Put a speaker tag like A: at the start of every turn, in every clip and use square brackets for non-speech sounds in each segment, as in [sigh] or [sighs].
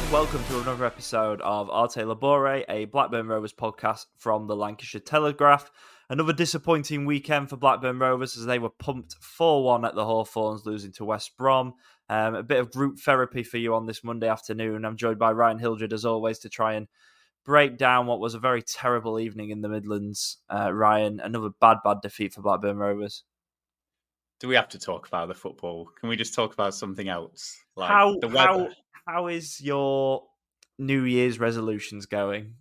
A: and welcome to another episode of Arte Labore, a Blackburn Rovers podcast from the Lancashire Telegraph. Another disappointing weekend for Blackburn Rovers as they were pumped 4 1 at the Hawthorns, losing to West Brom. Um, a bit of group therapy for you on this Monday afternoon. I'm joined by Ryan Hildred, as always, to try and break down what was a very terrible evening in the Midlands. Uh, Ryan, another bad, bad defeat for Blackburn Rovers.
B: Do we have to talk about the football? Can we just talk about something else?
A: Like how, the weather? How, how is your New Year's resolutions going?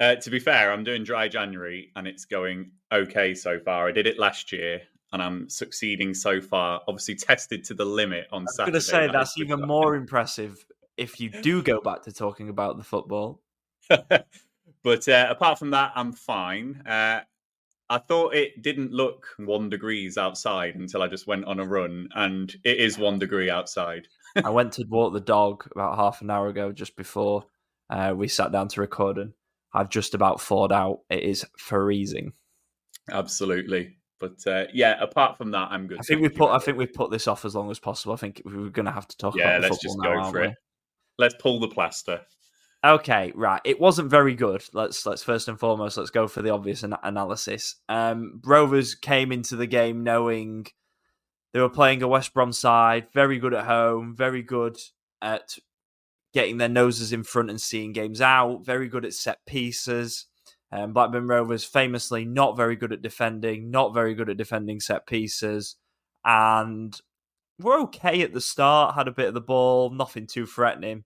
B: Uh, to be fair, I'm doing dry January and it's going okay so far. I did it last year and I'm succeeding so far. Obviously, tested to the limit on Saturday.
A: I'm going to say that's even more impressive if you do go [laughs] back to talking about the football. [laughs]
B: but uh, apart from that, I'm fine. Uh, I thought it didn't look one degrees outside until I just went on a run, and it is one degree outside.
A: I went to walk the dog about half an hour ago, just before uh, we sat down to record, and I've just about thawed out. It is freezing.
B: Absolutely. But uh, yeah, apart from that, I'm good.
A: I think we put. I think we've put this off as long as possible. I think we are going to have to talk. Yeah,
B: let's just go
A: now,
B: for it. Let's pull the plaster.
A: Okay, right. It wasn't very good. Let's let's first and foremost let's go for the obvious an- analysis. Um, Rovers came into the game knowing they were playing a West Brom side, very good at home, very good at getting their noses in front and seeing games out, very good at set pieces. Um, Blackburn Rovers famously not very good at defending, not very good at defending set pieces, and we're okay at the start. Had a bit of the ball, nothing too threatening,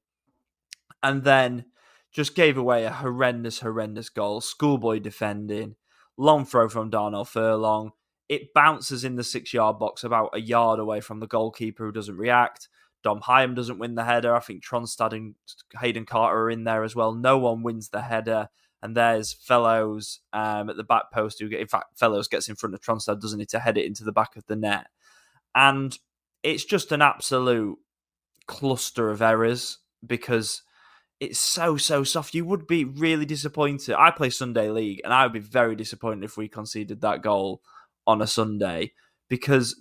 A: and then just gave away a horrendous, horrendous goal. Schoolboy defending, long throw from Darnell Furlong. It bounces in the six-yard box about a yard away from the goalkeeper who doesn't react. Dom Hyam doesn't win the header. I think Tronstad and Hayden Carter are in there as well. No one wins the header and there's Fellows um, at the back post who, get, in fact, Fellows gets in front of Tronstad, doesn't he, to head it into the back of the net, and it's just an absolute cluster of errors because it's so so soft. You would be really disappointed. I play Sunday League, and I would be very disappointed if we conceded that goal on a Sunday because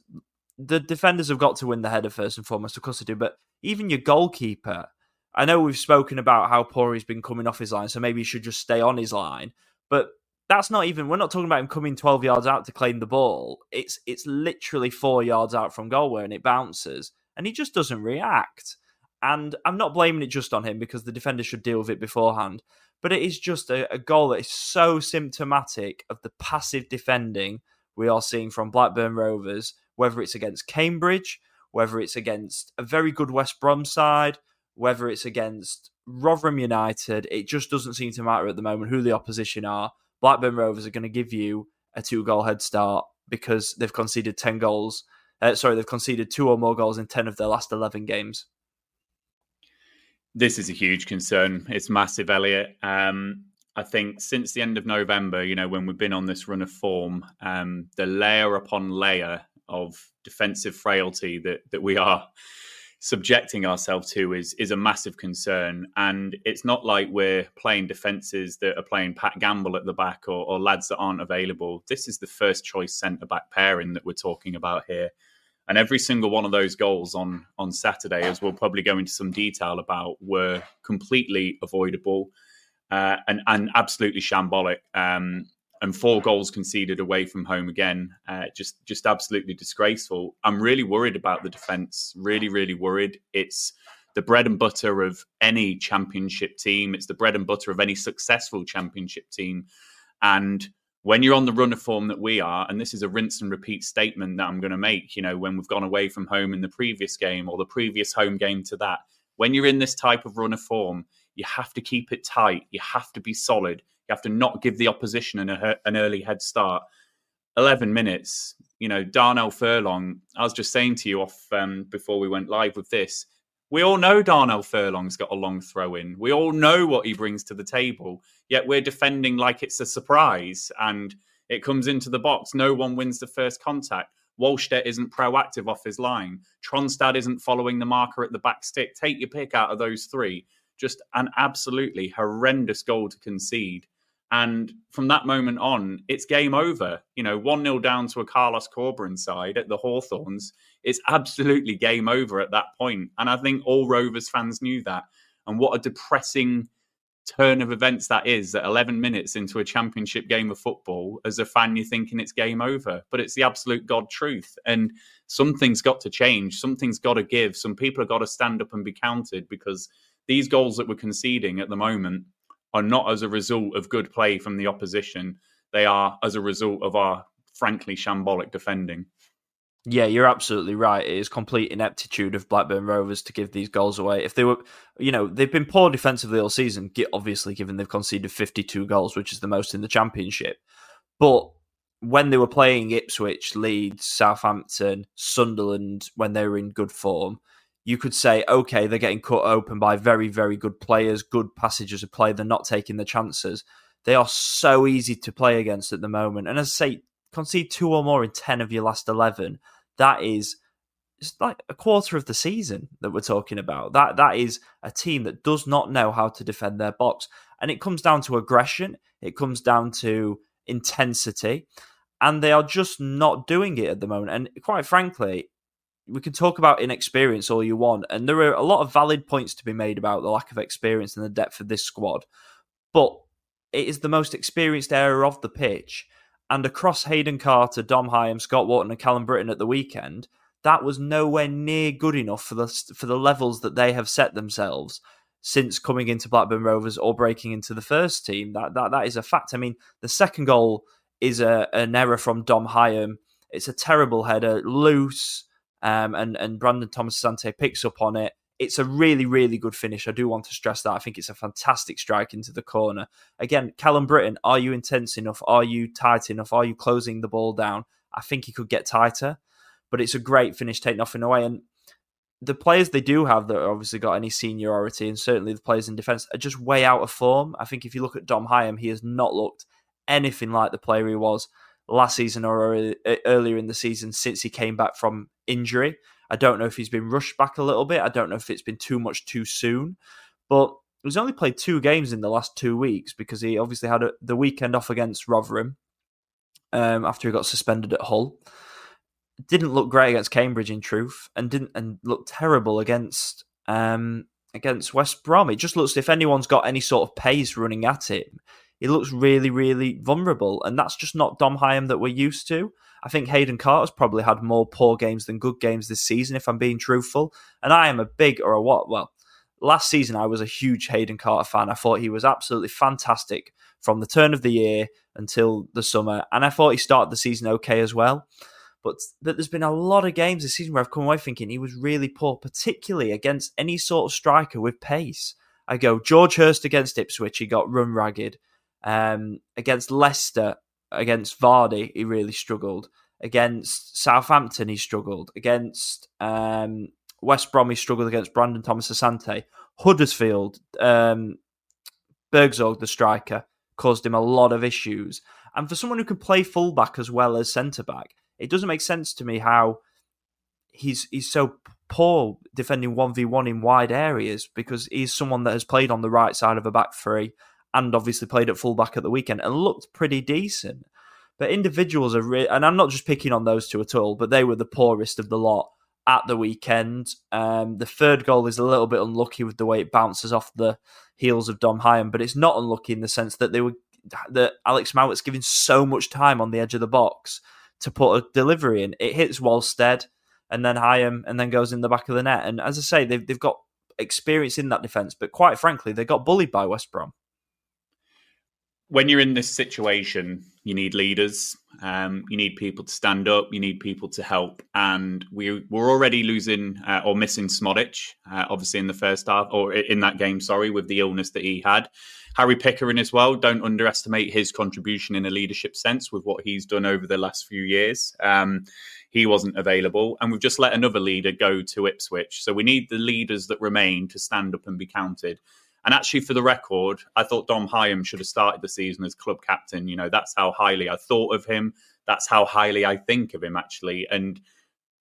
A: the defenders have got to win the header first and foremost. Of course they do, but even your goalkeeper I know we've spoken about how poor he's been coming off his line, so maybe he should just stay on his line. But that's not even we're not talking about him coming 12 yards out to claim the ball. It's it's literally four yards out from goal where it bounces. And he just doesn't react. And I'm not blaming it just on him because the defender should deal with it beforehand. But it is just a, a goal that is so symptomatic of the passive defending we are seeing from Blackburn Rovers, whether it's against Cambridge, whether it's against a very good West Brom side, whether it's against Rotherham United, it just doesn't seem to matter at the moment who the opposition are. Blackburn Rovers are going to give you a two goal head start because they've conceded 10 goals. Uh, sorry, they've conceded two or more goals in 10 of their last 11 games.
B: This is a huge concern. It's massive, Elliot. Um, I think since the end of November, you know, when we've been on this run of form, um, the layer upon layer of defensive frailty that that we are subjecting ourselves to is is a massive concern. And it's not like we're playing defenses that are playing Pat Gamble at the back or, or lads that aren't available. This is the first choice centre back pairing that we're talking about here. And every single one of those goals on on Saturday, as we'll probably go into some detail about, were completely avoidable uh, and and absolutely shambolic. Um, and four goals conceded away from home again. Uh, just just absolutely disgraceful. I'm really worried about the defence. Really, really worried. It's the bread and butter of any championship team. It's the bread and butter of any successful championship team. And when you're on the runner form that we are, and this is a rinse and repeat statement that I'm going to make, you know, when we've gone away from home in the previous game or the previous home game to that, when you're in this type of runner form, you have to keep it tight. You have to be solid. You have to not give the opposition an, an early head start. 11 minutes, you know, Darnell Furlong, I was just saying to you off um, before we went live with this, we all know Darnell Furlong's got a long throw in. We all know what he brings to the table, yet we're defending like it's a surprise and it comes into the box. No one wins the first contact. Wahlstedt isn't proactive off his line. Tronstad isn't following the marker at the back stick. Take your pick out of those three. Just an absolutely horrendous goal to concede. And from that moment on, it's game over. You know, 1 0 down to a Carlos Corberán side at the Hawthorns. It's absolutely game over at that point. And I think all Rovers fans knew that. And what a depressing turn of events that is that 11 minutes into a championship game of football as a fan you're thinking it's game over but it's the absolute god truth and something's got to change something's got to give some people have got to stand up and be counted because these goals that we're conceding at the moment are not as a result of good play from the opposition they are as a result of our frankly shambolic defending
A: yeah, you're absolutely right. It is complete ineptitude of Blackburn Rovers to give these goals away. If they were, you know, they've been poor defensively all season, obviously, given they've conceded 52 goals, which is the most in the Championship. But when they were playing Ipswich, Leeds, Southampton, Sunderland, when they were in good form, you could say, okay, they're getting cut open by very, very good players, good passages of play. They're not taking the chances. They are so easy to play against at the moment. And as I say, concede two or more in 10 of your last 11, that is it's like a quarter of the season that we're talking about. That that is a team that does not know how to defend their box, and it comes down to aggression. It comes down to intensity, and they are just not doing it at the moment. And quite frankly, we can talk about inexperience all you want, and there are a lot of valid points to be made about the lack of experience and the depth of this squad, but it is the most experienced area of the pitch and across Hayden Carter, Dom Hyam, Scott Wharton, and Callum Brittain at the weekend, that was nowhere near good enough for the for the levels that they have set themselves since coming into Blackburn Rovers or breaking into the first team. That that that is a fact. I mean, the second goal is a, an error from Dom Hyam. It's a terrible header, loose, um, and and Brandon Thomas Asante picks up on it it's a really, really good finish. I do want to stress that. I think it's a fantastic strike into the corner. Again, Callum Brittain, are you intense enough? Are you tight enough? Are you closing the ball down? I think he could get tighter, but it's a great finish taken off in a way. And the players they do have that obviously got any seniority, and certainly the players in defence, are just way out of form. I think if you look at Dom Hyam, he has not looked anything like the player he was last season or earlier in the season since he came back from injury. I don't know if he's been rushed back a little bit. I don't know if it's been too much too soon. But he's only played two games in the last two weeks because he obviously had a, the weekend off against Rotherham um, after he got suspended at Hull. Didn't look great against Cambridge, in truth, and didn't and looked terrible against um, against West Brom. It just looks if anyone's got any sort of pace running at him, he looks really, really vulnerable, and that's just not Dom Hyam that we're used to. I think Hayden Carter's probably had more poor games than good games this season, if I'm being truthful. And I am a big or a what? Well, last season I was a huge Hayden Carter fan. I thought he was absolutely fantastic from the turn of the year until the summer, and I thought he started the season okay as well. But that there's been a lot of games this season where I've come away thinking he was really poor, particularly against any sort of striker with pace. I go George Hirst against Ipswich, he got run ragged. Um, against Leicester, against Vardy, he really struggled. Against Southampton, he struggled. Against um, West Brom, he struggled against Brandon Thomas Asante. Huddersfield, um, Burgzorg, the striker, caused him a lot of issues. And for someone who can play fullback as well as centre back, it doesn't make sense to me how he's he's so poor defending one v one in wide areas because he's someone that has played on the right side of a back three and obviously played at fullback at the weekend and looked pretty decent. But individuals are, re- and I'm not just picking on those two at all, but they were the poorest of the lot at the weekend. Um, the third goal is a little bit unlucky with the way it bounces off the heels of Dom Hyam, but it's not unlucky in the sense that they were that Alex Mowatt's given so much time on the edge of the box to put a delivery in. It hits Wahlstedt and then Hyam and then goes in the back of the net. And as I say, they've they've got experience in that defence, but quite frankly, they got bullied by West Brom
B: when you're in this situation, you need leaders. Um, you need people to stand up. You need people to help. And we were already losing uh, or missing Szmodic, uh, obviously in the first half or in that game. Sorry, with the illness that he had. Harry Pickering as well. Don't underestimate his contribution in a leadership sense with what he's done over the last few years. Um, he wasn't available, and we've just let another leader go to Ipswich. So we need the leaders that remain to stand up and be counted. And actually, for the record, I thought Dom Hyam should have started the season as club captain. You know, that's how highly I thought of him. That's how highly I think of him, actually. And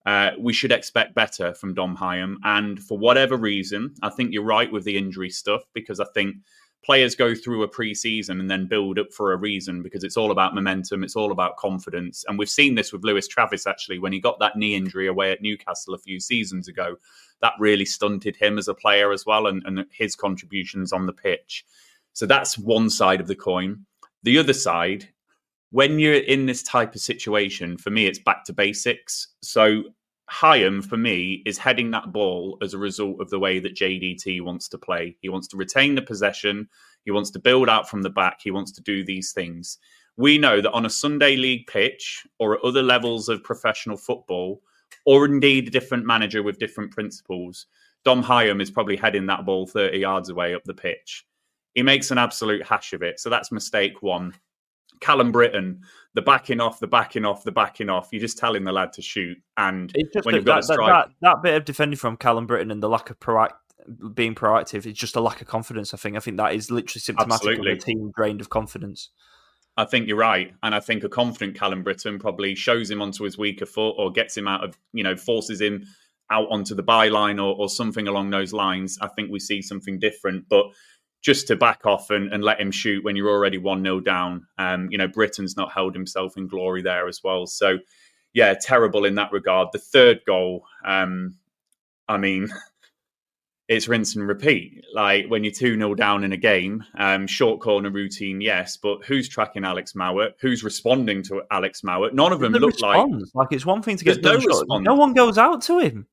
B: uh, we should expect better from Dom Hyam. And for whatever reason, I think you're right with the injury stuff because I think players go through a pre-season and then build up for a reason because it's all about momentum, it's all about confidence. And we've seen this with Lewis Travis actually when he got that knee injury away at Newcastle a few seasons ago. That really stunted him as a player as well and, and his contributions on the pitch. So that's one side of the coin. The other side, when you're in this type of situation, for me, it's back to basics. So Hyam, for me, is heading that ball as a result of the way that JDT wants to play. He wants to retain the possession. He wants to build out from the back. He wants to do these things. We know that on a Sunday league pitch or at other levels of professional football, or indeed a different manager with different principles, Dom Hyam is probably heading that ball 30 yards away up the pitch. He makes an absolute hash of it. So that's mistake one. Callum Brittain, the backing off, the backing off, the backing off. You're just telling the lad to shoot, and when you've got
A: that, that, that, bit of defending from Callum Brittain and the lack of proact- being proactive is just a lack of confidence. I think. I think that is literally symptomatic Absolutely. of a team drained of confidence.
B: I think you're right, and I think a confident Callum Brittain probably shows him onto his weaker foot or gets him out of, you know, forces him out onto the byline or, or something along those lines. I think we see something different, but just to back off and, and let him shoot when you're already 1 0 down. Um, you know, Brittain's not held himself in glory there as well. So, yeah, terrible in that regard. The third goal, um, I mean, [laughs] it's rinse and repeat. Like when you're 2 0 down in a game, um, short corner routine, yes, but who's tracking Alex Mowatt? Who's responding to Alex Mowatt? None of them look like.
A: Like it's one thing to get no, no one goes out to him.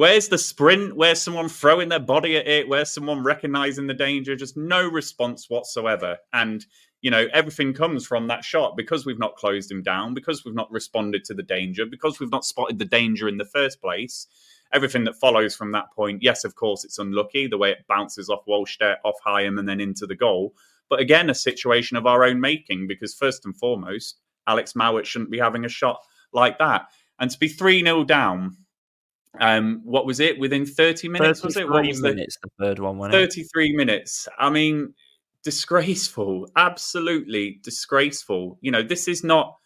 B: Where's the sprint? Where's someone throwing their body at it? Where's someone recognizing the danger? Just no response whatsoever. And, you know, everything comes from that shot because we've not closed him down, because we've not responded to the danger, because we've not spotted the danger in the first place. Everything that follows from that point, yes, of course, it's unlucky the way it bounces off Wahlstedt, off Hyam, and then into the goal. But again, a situation of our own making because, first and foremost, Alex Mowatt shouldn't be having a shot like that. And to be 3 0 down um, what was it? Within 30 minutes, was it? What was
A: minutes, the, the third one,
B: 33 it? minutes. I mean, disgraceful. Absolutely disgraceful. You know, this is not,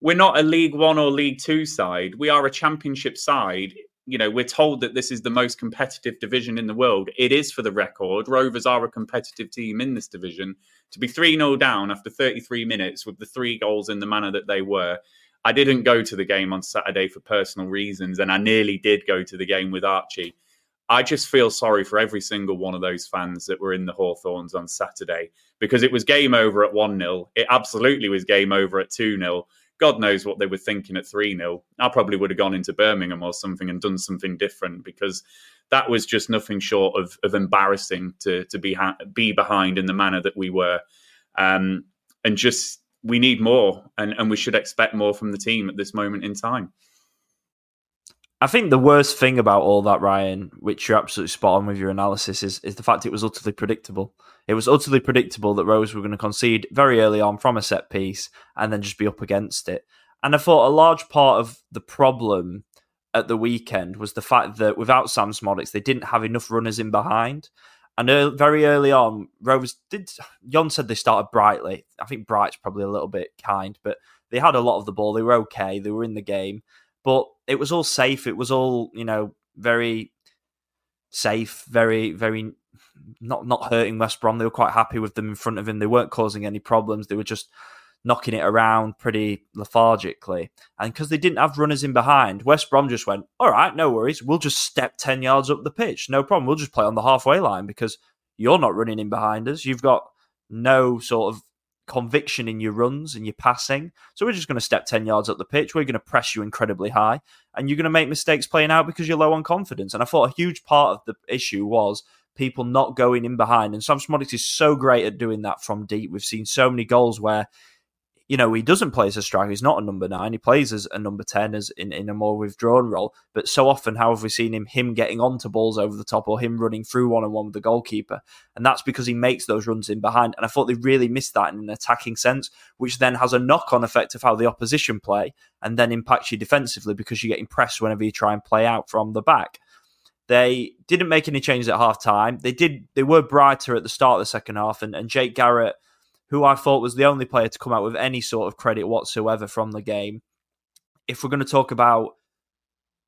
B: we're not a League One or League Two side. We are a championship side. You know, we're told that this is the most competitive division in the world. It is for the record. Rovers are a competitive team in this division. To be 3 0 down after 33 minutes with the three goals in the manner that they were, I didn't go to the game on Saturday for personal reasons, and I nearly did go to the game with Archie. I just feel sorry for every single one of those fans that were in the Hawthorns on Saturday because it was game over at 1 0. It absolutely was game over at 2 0. God knows what they were thinking at 3 0. I probably would have gone into Birmingham or something and done something different because that was just nothing short of, of embarrassing to, to be, ha- be behind in the manner that we were. Um, and just we need more and, and we should expect more from the team at this moment in time.
A: I think the worst thing about all that, Ryan, which you're absolutely spot on with your analysis, is, is the fact it was utterly predictable. It was utterly predictable that Rose were going to concede very early on from a set piece and then just be up against it. And I thought a large part of the problem at the weekend was the fact that without Sam Szmodics, they didn't have enough runners in behind. And early, very early on, Rovers did. Jon said they started brightly. I think bright's probably a little bit kind, but they had a lot of the ball. They were okay. They were in the game, but it was all safe. It was all you know, very safe, very very not not hurting West Brom. They were quite happy with them in front of him. They weren't causing any problems. They were just knocking it around pretty lethargically. And because they didn't have runners in behind, West Brom just went, all right, no worries. We'll just step 10 yards up the pitch. No problem. We'll just play on the halfway line because you're not running in behind us. You've got no sort of conviction in your runs and your passing. So we're just going to step 10 yards up the pitch. We're going to press you incredibly high and you're going to make mistakes playing out because you're low on confidence. And I thought a huge part of the issue was people not going in behind. And Sam Szmodics is so great at doing that from deep. We've seen so many goals where you know, he doesn't play as a striker. He's not a number nine. He plays as a number 10 as in, in a more withdrawn role. But so often, how have we seen him, him getting onto balls over the top or him running through one on one with the goalkeeper? And that's because he makes those runs in behind. And I thought they really missed that in an attacking sense, which then has a knock on effect of how the opposition play and then impacts you defensively because you get impressed whenever you try and play out from the back. They didn't make any changes at half time. They did. They were brighter at the start of the second half, and, and Jake Garrett who I thought was the only player to come out with any sort of credit whatsoever from the game. If we're going to talk about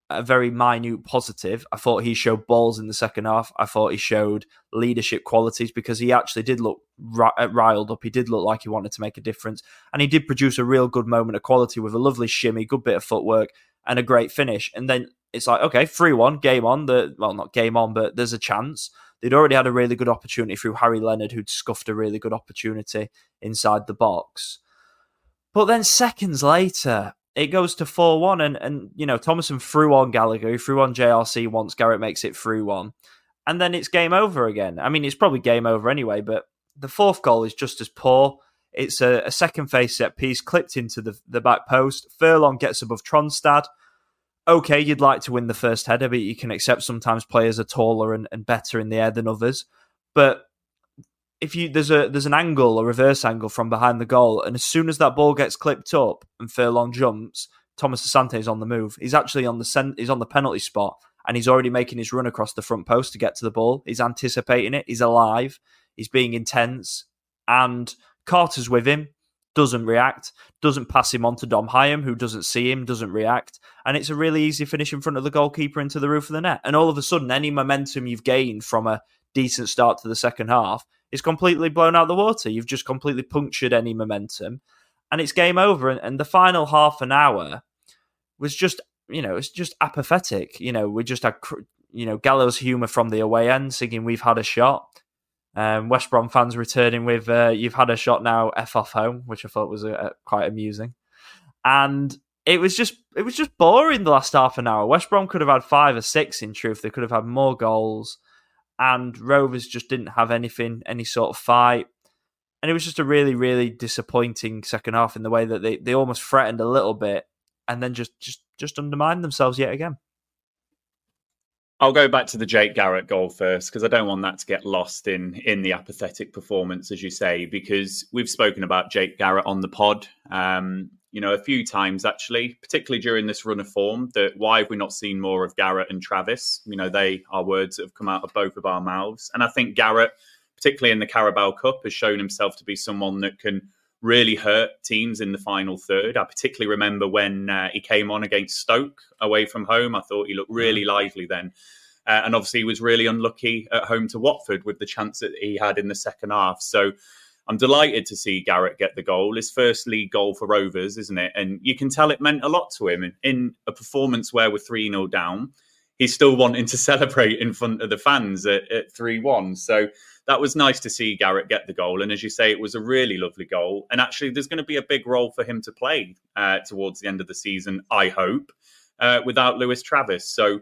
A: a very minute positive. I thought he showed balls in the second half. I thought he showed leadership qualities because he actually did look uh, riled up. He did look like he wanted to make a difference. And he did produce a real good moment of quality with a lovely shimmy, good bit of footwork, and a great finish. And then it's like, okay, 3 1, game on. The Well, not game on, but there's a chance. They'd already had a really good opportunity through Harry Leonard, who'd scuffed a really good opportunity inside the box. But then seconds later, it goes to 4 1. And, and, you know, Tomasson threw on Gallagher, threw on JRC once Garrett makes it 3 1. And then it's game over again. I mean, it's probably game over anyway, but the fourth goal is just as poor. It's a, a second face set piece clipped into the, the back post. Furlong gets above Tronstad. Okay, you'd like to win the first header, but you can accept sometimes players are taller and, and better in the air than others. But if you there's a there's an angle, a reverse angle from behind the goal, and as soon as that ball gets clipped up and Furlong jumps, Thomas Asante is on the move. He's actually on the he's on the penalty spot, and he's already making his run across the front post to get to the ball. He's anticipating it. He's alive. He's being intense, and Carter's with him. Doesn't react. Doesn't pass him on to Dom Hyam, who doesn't see him. Doesn't react, and it's a really easy finish in front of the goalkeeper into the roof of the net. And all of a sudden, any momentum you've gained from a decent start to the second half is completely blown out the water. You've just completely punctured any momentum, and it's game over. And, and the final half an hour was just, you know, it's just apathetic. You know, we just had, you know, gallows humour from the away end, singing "We've had a shot." Um, West Brom fans returning with uh, "You've had a shot now, f off home," which I thought was uh, quite amusing, and it was just it was just boring the last half an hour. West Brom could have had five or six. In truth, they could have had more goals and Rovers just didn't have anything, any sort of fight. And it was just a really, really disappointing second half in the way that they, they almost threatened a little bit and then just, just, just undermined themselves yet again.
B: I'll go back to the Jake Garrett goal first because I don't want that to get lost in in the apathetic performance, as you say, because we've spoken about Jake Garrett on the pod. Um, you know, a few times actually, particularly during this run of form, that why have we not seen more of Garrett and Travis? You know, they are words that have come out of both of our mouths. And I think Garrett, particularly in the Carabao Cup, has shown himself to be someone that can really hurt teams in the final third. I particularly remember when uh, he came on against Stoke away from home. I thought he looked really mm. lively then. Uh, and obviously, he was really unlucky at home to Watford with the chance that he had in the second half. So I'm delighted to see Garrett get the goal. His first league goal for Rovers, isn't it? And you can tell it meant a lot to him. In a performance where we're 3 0 down, he's still wanting to [laughs] celebrate in front of the fans at, 3 1. So that was nice to see Garrett get the goal. And as you say, it was a really lovely goal. And actually, there's going to be a big role for him to play uh, towards the end of the season, I hope, uh, without Lewis Travis. So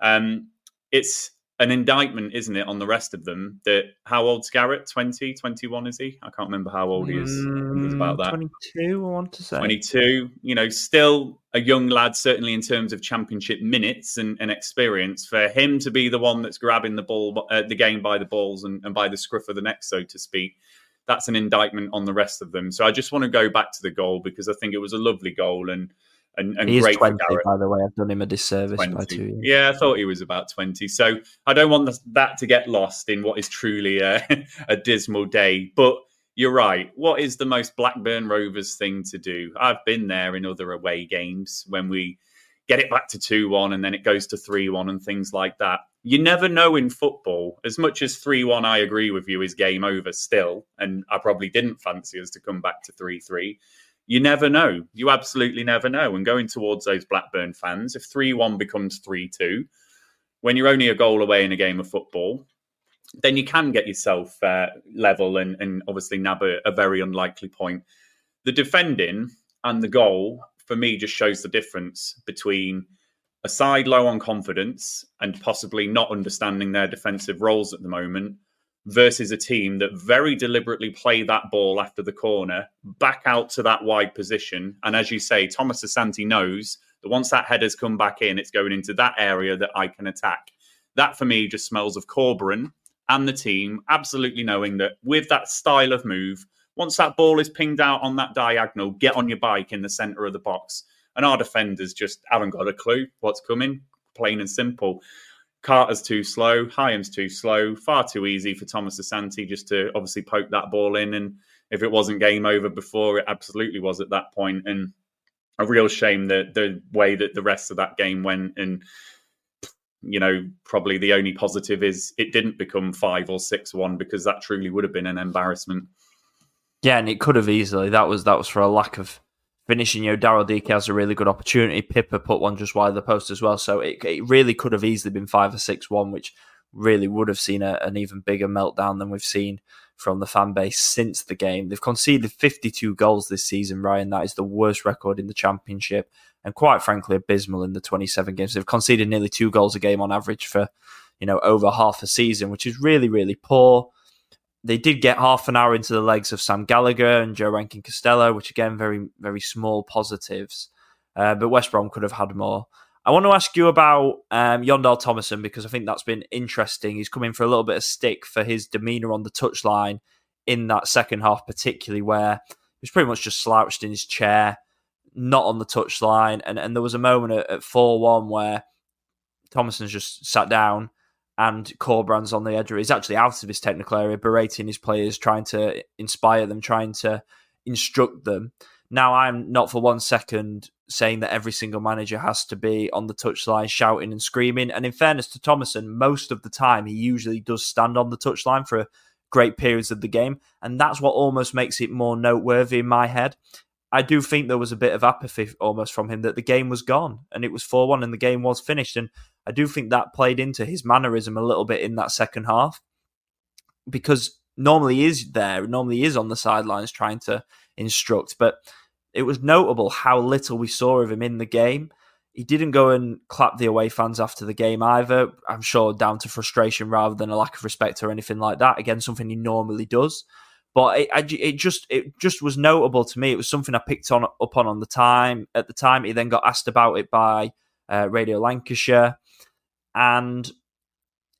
B: um, it's an indictment, isn't it, on the rest of them? That how old's Garrett? 20, 21 is he? I can't remember how old he is.
A: Mm, about that. 22, I want to say.
B: 22. You know, still a young lad, certainly in terms of championship minutes and, and experience. For him to be the one that's grabbing the ball, uh, the game by the balls and, and by the scruff of the neck, so to speak, that's an indictment on the rest of them. So I just want to go back to the goal because I think it was a lovely goal and and, and
A: he
B: great
A: 20, by the way. I've done him a disservice 20. by two years.
B: Yeah, I thought he was about 20. So I don't want that to get lost in what is truly a, [laughs] a dismal day. But you're right. What is the most Blackburn Rovers thing to do? I've been there in other away games when we get it back to 2 1 and then it goes to 3 1 and things like that. You never know in football. As much as 3 1, I agree with you, is game over still. And I probably didn't fancy us to come back to 3 3 you never know. You absolutely never know. And going towards those Blackburn fans, if 3 1 becomes 3 2, when you're only a goal away in a game of football, then you can get yourself uh, level and, and obviously nab a, a very unlikely point. The defending and the goal, for me, just shows the difference between a side low on confidence and possibly not understanding their defensive roles at the moment versus a team that very deliberately play that ball after the corner back out to that wide position. And as you say, Thomas Asante knows that once that header's come back in, it's going into that area that I can attack. That for me just smells of Corberan and the team absolutely knowing that with that style of move, once that ball is pinged out on that diagonal, get on your bike in the centre of the box. And our defenders just haven't got a clue what's coming, plain and simple. Carter's too slow, Hyam's too slow, far too easy for Thomas Asante just to obviously poke that ball in. And if it wasn't game over before, it absolutely was at that point. And a real shame that the way that the rest of that game went and you know probably the only positive is it didn't become five or six one because that truly would have been an embarrassment
A: yeah and it could have easily that was that was for a lack of finishing you know Daryl Dike has a really good opportunity Pipa put one just wide of the post as well so it, it really could have easily been five or six one which really would have seen a, an even bigger meltdown than we've seen from the fan base since the game. They've conceded 52 goals this season, Ryan. That is the worst record in the championship, and quite frankly, abysmal in the 27 games. They've conceded nearly two goals a game on average for, you know, over half a season, which is really, really poor. They did get half an hour into the legs of Sam Gallagher and Joe Rankin Costello, which again, very, very small positives. Uh, but West Brom could have had more. I want to ask you about um, Jon Dahl Tomasson because I think that's been interesting. He's coming for a little bit of stick for his demeanour on the touchline in that second half, particularly where he was pretty much just slouched in his chair, not on the touchline. And, and there was a moment at 4 1 where Tomasson's just sat down and Corberán's on the edge. He's actually out of his technical area, berating his players, trying to inspire them, trying to instruct them. Now, I'm not for one second saying that every single manager has to be on the touchline shouting and screaming. And in fairness to Tomasson, most of the time he usually does stand on the touchline for great periods of the game. And that's what almost makes it more noteworthy in my head. I do think there was a bit of apathy almost from him that the game was gone and it was 4 1 and the game was finished. And I do think that played into his mannerism a little bit in that second half because normally he is there, normally he is on the sidelines trying to instruct. But it was notable how little we saw of him in the game. He didn't go and clap the away fans after the game either. I'm sure down to frustration rather than a lack of respect or anything like that. Again, something he normally does. But it, it just it just was notable to me. It was something I picked on up on on the time at the time. He then got asked about it by uh, Radio Lancashire, and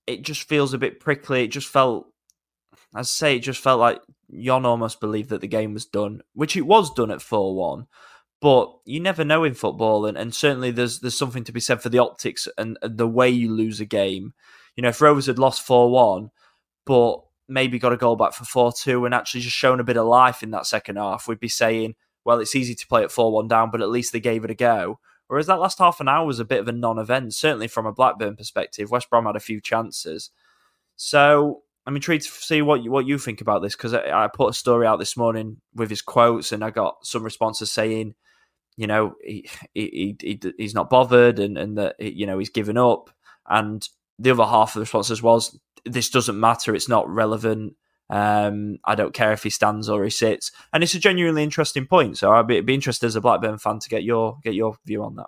A: it just feels a bit prickly. It just felt, I say, it just felt like Jon almost believed that the game was done, which it was done at 4 1. But you never know in football, and, and certainly there's there's something to be said for the optics and, and the way you lose a game. You know, if Rovers had lost 4 1, but maybe got a goal back for 4 2 and actually just shown a bit of life in that second half, we'd be saying, well, it's easy to play at 4 1 down, but at least they gave it a go. Whereas that last half an hour was a bit of a non event, certainly from a Blackburn perspective. West Brom had a few chances. So I'm intrigued to see what you, what you think about this because I, I, put a story out this morning with his quotes, and I got some responses saying, you know, he, he, he he's not bothered, and and that you know he's given up. And the other half of the responses was, this doesn't matter, it's not relevant. Um, I don't care if he stands or he sits, and it's a genuinely interesting point. So I'd be, be interested as a Blackburn fan to get your get your view on that.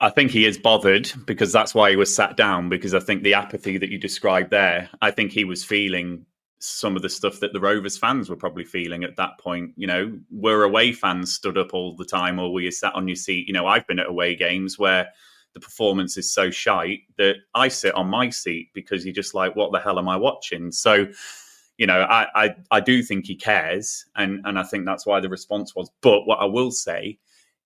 B: I think he is bothered because that's why he was sat down. Because I think the apathy that you described there, I think he was feeling some of the stuff that the Rovers fans were probably feeling at that point. You know, were away fans stood up all the time, or were you sat on your seat? You know, I've been at away games where the performance is so shite that I sit on my seat because you're just like, what the hell am I watching? So, you know, I I, I do think he cares, and and I think that's why the response was. But what I will say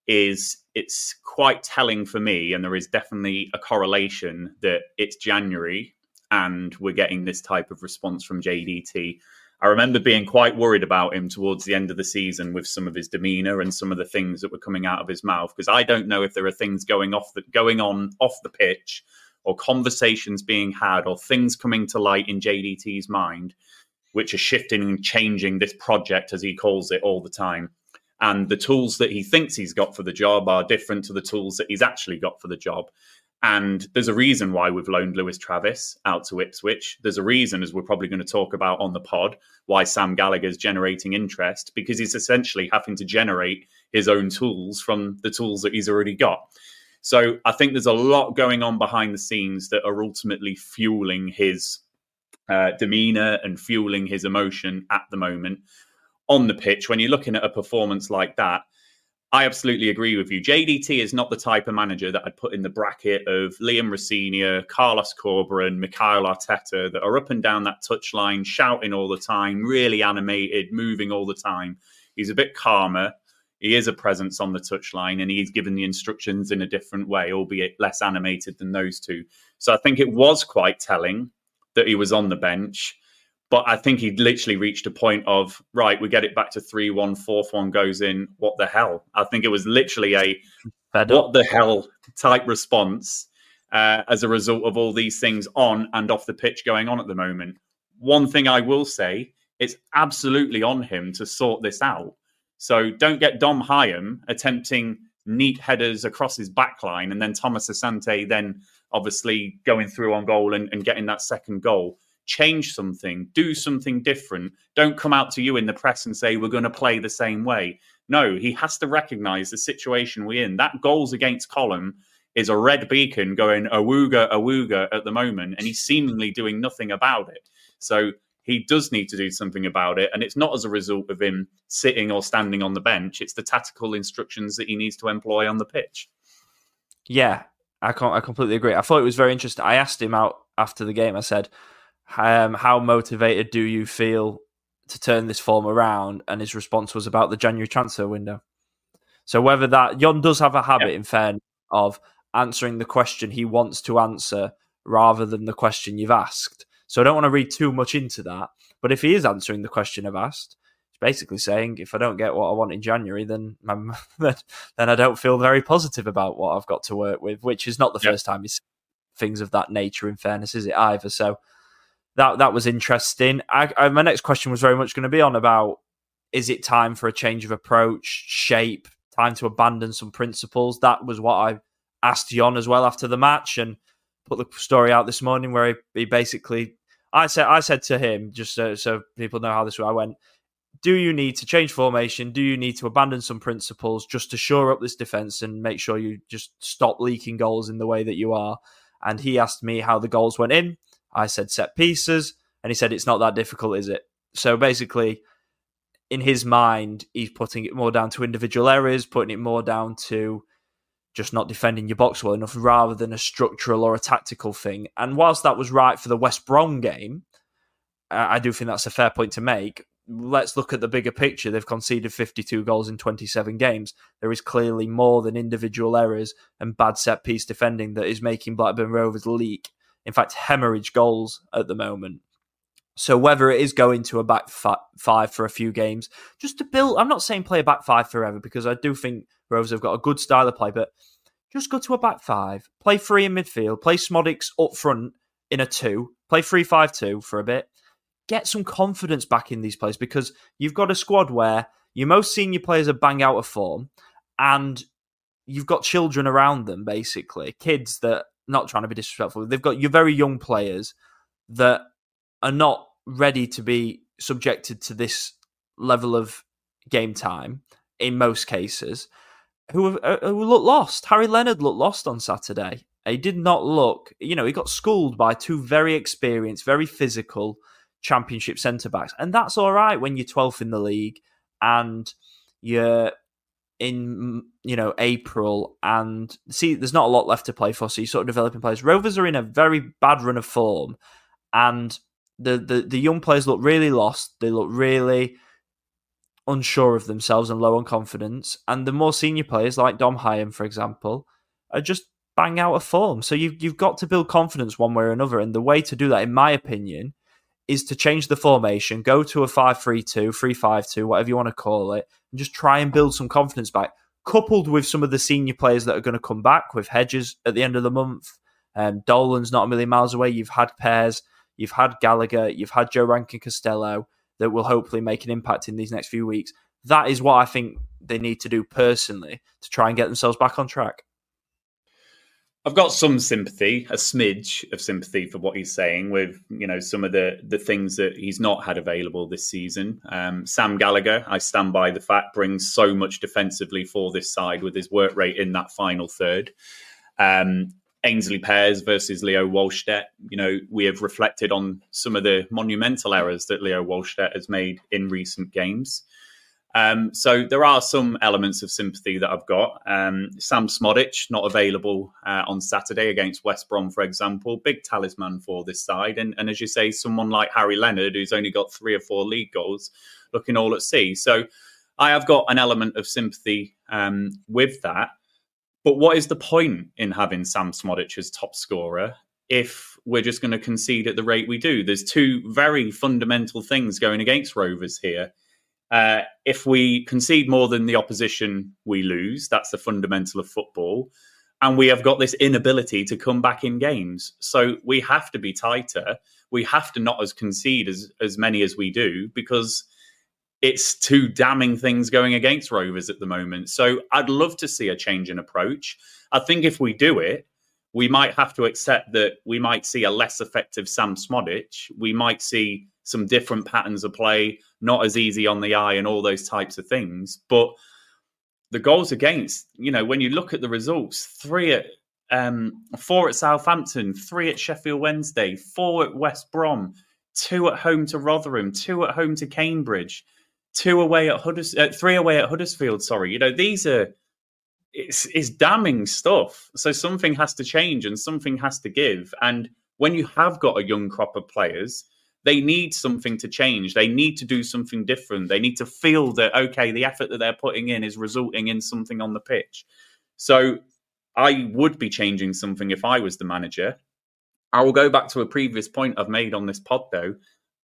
B: is it's quite telling for me, and there is definitely a correlation that it's January and we're getting this type of response from JDT. I remember being quite worried about him towards the end of the season with some of his demeanor and some of the things that were coming out of his mouth because I don't know if there are things going off the, going on off the pitch or conversations being had or things coming to light in JDT's mind which are shifting and changing this project as he calls it all the time and the tools that he thinks he's got for the job are different to the tools that he's actually got for the job. And there's a reason why we've loaned Lewis Travis out to Ipswich. There's a reason, as we're probably going to talk about on the pod, why Sam Gallagher is generating interest because he's essentially having to generate his own tools from the tools that he's already got. So I think there's a lot going on behind the scenes that are ultimately fueling his uh, demeanor and fueling his emotion at the moment on the pitch, when you're looking at a performance like that, I absolutely agree with you. JDT is not the type of manager that I'd put in the bracket of Liam Rosenior, Carlos Corberán, Mikel Arteta that are up and down that touchline, shouting all the time, really animated, moving all the time. He's a bit calmer. He is a presence on the touchline and he's given the instructions in a different way, albeit less animated than those two. So I think it was quite telling that he was on the bench. But I think he literally reached a point of right, we get it back to three one, fourth one goes in. What the hell? I think it was literally a what the hell type response uh, as a result of all these things on and off the pitch going on at the moment. One thing I will say, it's absolutely on him to sort this out. So don't get Dom Hyam attempting neat headers across his backline and then Thomas Asante then obviously going through on goal and, and getting that second goal change something, do something different. Don't come out to you in the press and say, we're going to play the same way. No, he has to recognize the situation we're in. That goals against column is a red beacon going awooga, awooga at the moment, and he's seemingly doing nothing about it. So he does need to do something about it. And it's not as a result of him sitting or standing on the bench, it's the tactical instructions that he needs to employ on the pitch.
A: Yeah, I, can't. I completely agree. I thought it was very interesting. I asked him out after the game, I said, um, how motivated do you feel to turn this form around? And his response was about the January transfer window. So whether that Jon does have a habit, in fairness, of answering the question he wants to answer rather than the question you've asked. So I don't want to read too much into that. But if he is answering the question I've asked, he's basically saying if I don't get what I want in January, then I'm, [laughs] then I don't feel very positive about what I've got to work with. Which is not the yep. first time he's things of that nature. In fairness, is it either? So that that was interesting. I, I, my next question was very much going to be on about is it time for a change of approach, shape, time to abandon some principles. That was what I asked Jon as well after the match, and put the story out this morning where he, he basically I said I said to him just so, so people know how this I went. Do you need to change formation? Do you need to abandon some principles just to shore up this defense and make sure you just stop leaking goals in the way that you are? And he asked me how the goals went in. I said set pieces, and he said it's not that difficult, is it? So basically, in his mind, he's putting it more down to individual errors, putting it more down to just not defending your box well enough rather than a structural or a tactical thing. And whilst that was right for the West Brom game, uh, I do think that's a fair point to make. Let's look at the bigger picture. They've conceded 52 goals in 27 games. There is clearly more than individual errors and bad set piece defending that is making Blackburn Rovers leak in fact, hemorrhage goals at the moment. So whether it is going to a back five for a few games, just to build, I'm not saying play a back five forever because I do think Rovers have got a good style of play, but just go to a back five, play three in midfield, play Szmodics up front in a two, play three five two for a bit, get some confidence back in these players because you've got a squad where your most senior players are bang out of form, and you've got children around them basically, kids that not trying to be disrespectful. They've got your very young players that are not ready to be subjected to this level of game time in most cases, who, uh, who look lost. Harry Leonard looked lost on Saturday. He did not look, you know, he got schooled by two very experienced, very physical championship centre backs. And that's all right when you're 12th in the league and you're in you know April, and see, there's not a lot left to play for. So you're sort of developing players. Rovers are in a very bad run of form, and the the, the young players look really lost. They look really unsure of themselves and low on confidence. And the more senior players, like Dom Hyam, for example, are just bang out of form. So you've you've got to build confidence one way or another. And the way to do that, in my opinion, is to change the formation, go to a 5 3 2, 3 5 2, whatever you want to call it, and just try and build some confidence back, coupled with some of the senior players that are going to come back with Hedges at the end of the month. Um, Dolan's not a million miles away. You've had Pears, you've had Gallagher, you've had Joe Rankin Costello that will hopefully make an impact in these next few weeks. That is what I think they need to do personally to try and get themselves back on track.
B: I've got some sympathy, a smidge of sympathy for what he's saying with you know some of the the things that he's not had available this season. Um, Sam Gallagher, I stand by the fact, brings so much defensively for this side with his work rate in that final third. Um, Aynsley Pears versus Leo Wahlstedt. You know, we have reflected on some of the monumental errors that Leo Wahlstedt has made in recent games. Um, so there are some elements of sympathy that I've got. Um, Sam Szmodics not available uh, on Saturday against West Brom, for example, big talisman for this side. And, and, as you say, someone like Harry Leonard, who's only got three or four league goals, looking all at sea. So I have got an element of sympathy um, with that. But what is the point in having Sam Szmodics as top scorer if we're just going to concede at the rate we do. There's two very fundamental things going against Rovers here. Uh, if we concede more than the opposition, we lose. That's the fundamental of football. And we have got this inability to come back in games. So we have to be tighter. We have to not as concede as, as many as we do because it's two damning things going against Rovers at the moment. So I'd love to see a change in approach. I think if we do it, we might have to accept that we might see a less effective Sam Szmodics. We might see some different patterns of play, not as easy on the eye, and all those types of things. But the goals against, you know, when you look at the results, three at um, four at Southampton, three at Sheffield Wednesday, four at West Brom, two at home to Rotherham, two at home to Cambridge, two away at Hudders, uh, three away at Huddersfield. Sorry, you know these are it's, it's damning stuff. So something has to change and something has to give. And when you have got a young crop of players, they need something to change. They need to do something different. They need to feel that, okay, the effort that they're putting in is resulting in something on the pitch. So I would be changing something if I was the manager. I will go back to a previous point I've made on this pod, though.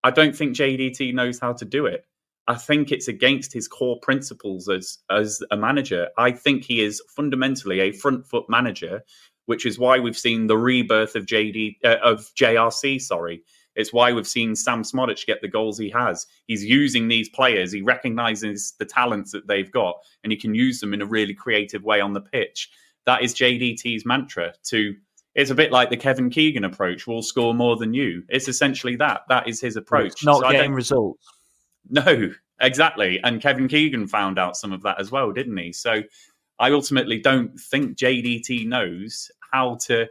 B: I don't think JDT knows how to do it. I think it's against his core principles as as a manager. I think he is fundamentally a front foot manager, which is why we've seen the rebirth of JD uh, of JRC. Sorry, it's why we've seen Sam Szmodics get the goals he has. He's using these players. He recognizes the talents that they've got, and he can use them in a really creative way on the pitch. That is JDT's mantra. To it's a bit like the Kevin Keegan approach. We'll score more than you. It's essentially that. That is his approach.
A: It's not so getting results.
B: No, exactly. And Kevin Keegan found out some of that as well, didn't he? So I ultimately don't think JDT knows how to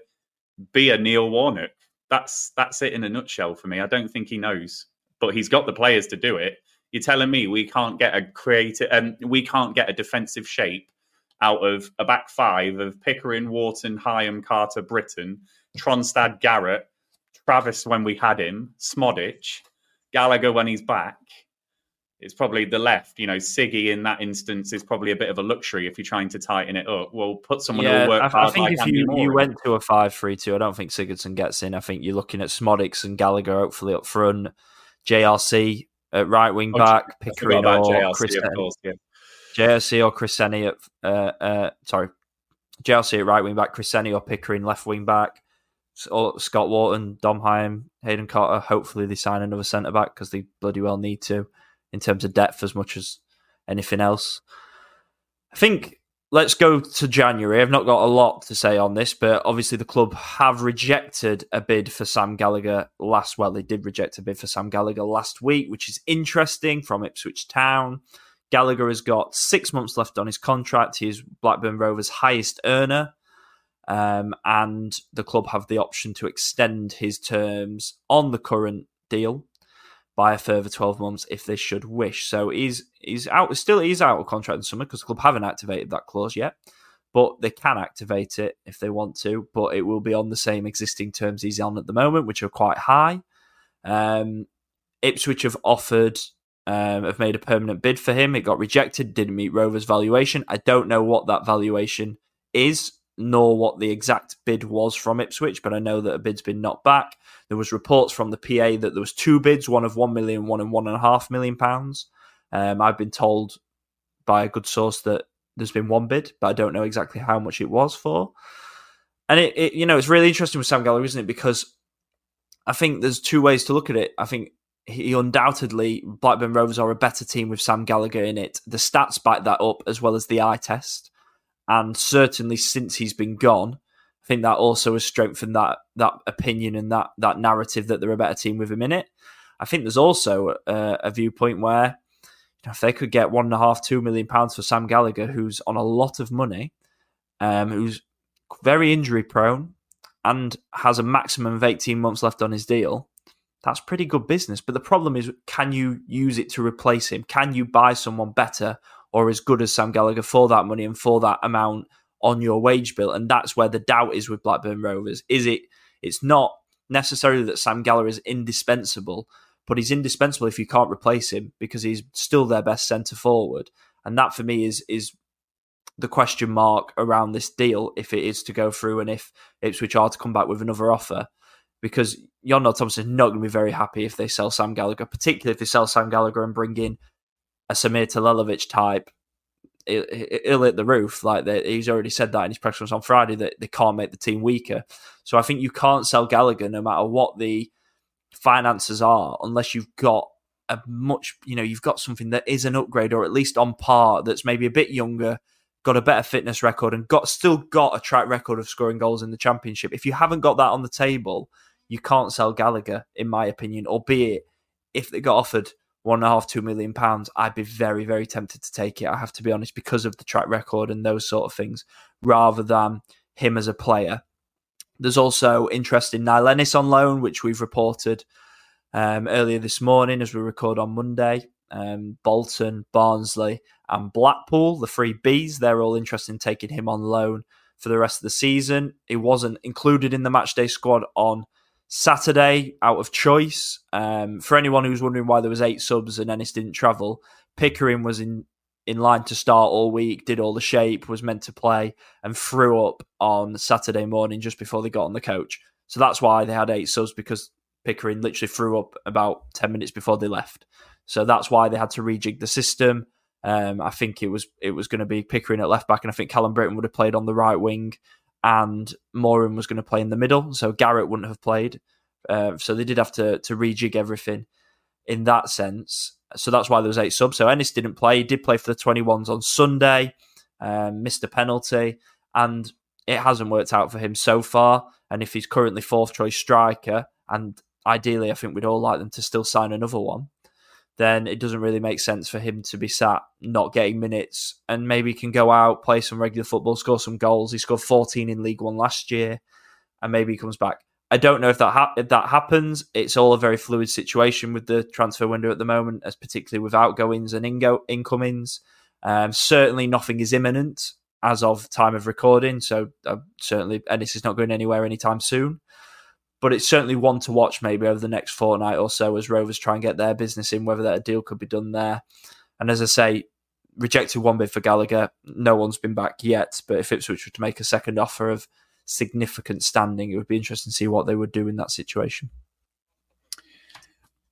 B: be a Neil Warnock. That's that's it in a nutshell for me. I don't think he knows, but he's got the players to do it. You're telling me we can't get a creative and um, we can't get a defensive shape out of a back five of Pickering, Wharton, Hyam, Carter, Brittain, Tronstad, Garrett, Travis when we had him, Szmodics, Gallagher when he's back it's probably the left. You know, Siggy in that instance is probably a bit of a luxury if you're trying to tighten it up. Well, put someone yeah, who will work I, hard.
A: I think like if you, you went to a five-three-two, I don't think Sigurdsson gets in. I think you're looking at Szmodics and Gallagher hopefully up front, JRC at right wing oh, back, Pickering or JRC, Chris course, yeah. JRC or Chris Seny at uh, uh, sorry, JRC at right wing back, Chris Seny or Pickering left wing back. Scott Wharton, Domheim, Hayden Carter. Hopefully, they sign another centre back because they bloody well need to in terms of depth as much as anything else. I think let's go to January. I've not got a lot to say on this, but obviously the club have rejected a bid for Sam Gallagher last. Well, they did reject a bid for Sam Gallagher last week, which is interesting from Ipswich Town. Gallagher has got six months left on his contract. He is Blackburn Rovers' highest earner. Um, and the club have the option to extend his terms on the current deal by a further 12 months if they should wish. So he's he's out still he's out of contract in summer because the club haven't activated that clause yet. But they can activate it if they want to, but it will be on the same existing terms he's on at the moment, which are quite high. Um, Ipswich have offered, um, have made a permanent bid for him. It got rejected, didn't meet Rover's valuation. I don't know what that valuation is nor what the exact bid was from Ipswich, but I know that a bid's been knocked back. There was reports from the PA that there was two bids, one of one million, one and one and a half million pounds. Um, I've been told by a good source that there's been one bid, but I don't know exactly how much it was for. And it, it you know, it's really interesting with Sam Gallagher, isn't it? Because I think there's two ways to look at it. I think he undoubtedly Blackburn Rovers are a better team with Sam Gallagher in it. The stats back that up as well as the eye test. And certainly since he's been gone, I think that also has strengthened that that opinion and that that narrative that they're a better team with him in it. I think there's also a, a viewpoint where you know, if they could get one and a half, two million pounds for Sam Gallagher, who's on a lot of money, um, who's very injury prone, and has a maximum of 18 months left on his deal, that's pretty good business. But the problem is, can you use it to replace him? Can you buy someone better or as good as Sam Gallagher for that money and for that amount on your wage bill. And that's where the doubt is with Blackburn Rovers. Is it? It's not necessarily that Sam Gallagher is indispensable, but he's indispensable if you can't replace him because he's still their best centre forward. And that for me is is the question mark around this deal if it is to go through and if Ipswich are to come back with another offer. because Jon Dahl Tomasson is not going to be very happy if they sell Sam Gallagher, particularly if they sell Sam Gallagher and bring in a Samir Telalovic type. He'll hit the roof. Like they, he's already said that in his press conference on Friday that they can't make the team weaker. So I think you can't sell Gallagher no matter what the finances are, unless you've got a much, you know, you've got something that is an upgrade or at least on par that's maybe a bit younger, got a better fitness record, and got still got a track record of scoring goals in the championship. If you haven't got that on the table, you can't sell Gallagher, in my opinion. Albeit, if they got offered one and a half, two million pounds, I'd be very, very tempted to take it. I have to be honest, because of the track record and those sort of things, rather than him as a player. There's also interest in Niall Ennis on loan, which we've reported um, earlier this morning as we record on Monday. Um, Bolton, Barnsley, and Blackpool, the three Bs, they're all interested in taking him on loan for the rest of the season. He wasn't included in the matchday squad on Saturday out of choice. Um, for anyone who's wondering why there was eight subs and Ennis didn't travel, Pickering was in in line to start all week, did all the shape, was meant to play, and threw up on Saturday morning just before they got on the coach. So that's why they had eight subs because Pickering literally threw up about ten minutes before they left. So that's why they had to rejig the system. Um, I think it was it was going to be Pickering at left back, and I think Callum Brittain would have played on the right wing, and Moran was going to play in the middle, so Garrett wouldn't have played. Uh, so they did have to to rejig everything in that sense. So that's why there was eight subs. So Ennis didn't play. He did play for the 21s on Sunday, um, missed a penalty, and it hasn't worked out for him so far. And if he's currently fourth choice striker, and ideally I think we'd all like them to still sign another one, then it doesn't really make sense for him to be sat not getting minutes and maybe can go out, play some regular football, score some goals. He scored 14 in League One last year, and maybe he comes back. I don't know if that ha- if that happens. It's all a very fluid situation with the transfer window at the moment, as particularly with outgoings and ingo- incomings. Um, certainly, nothing is imminent as of time of recording. So uh, certainly, Ennis is not going anywhere anytime soon but it's certainly one to watch maybe over the next fortnight or so as Rovers try and get their business in, whether that a deal could be done there. And as I say, rejected one bid for Gallagher. No one's been back yet, but if Ipswich were to make a second offer of significant standing, it would be interesting to see what they would do in that situation.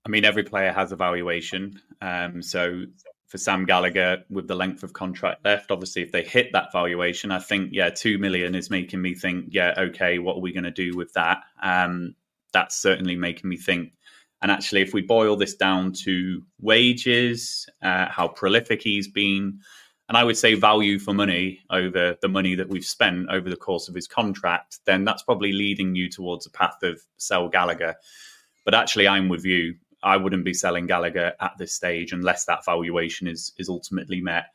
B: I mean, every player has a valuation. Um, so for Sam Gallagher with the length of contract left. Obviously, if they hit that valuation, I think yeah, two million is making me think, yeah, okay, what are we going to do with that? Um, that's certainly making me think. And actually, if we boil this down to wages, uh, how prolific he's been, and I would say value for money over the money that we've spent over the course of his contract, then that's probably leading you towards a path of sell Gallagher. But actually, I'm with you. I wouldn't be selling Gallagher at this stage unless that valuation is is ultimately met.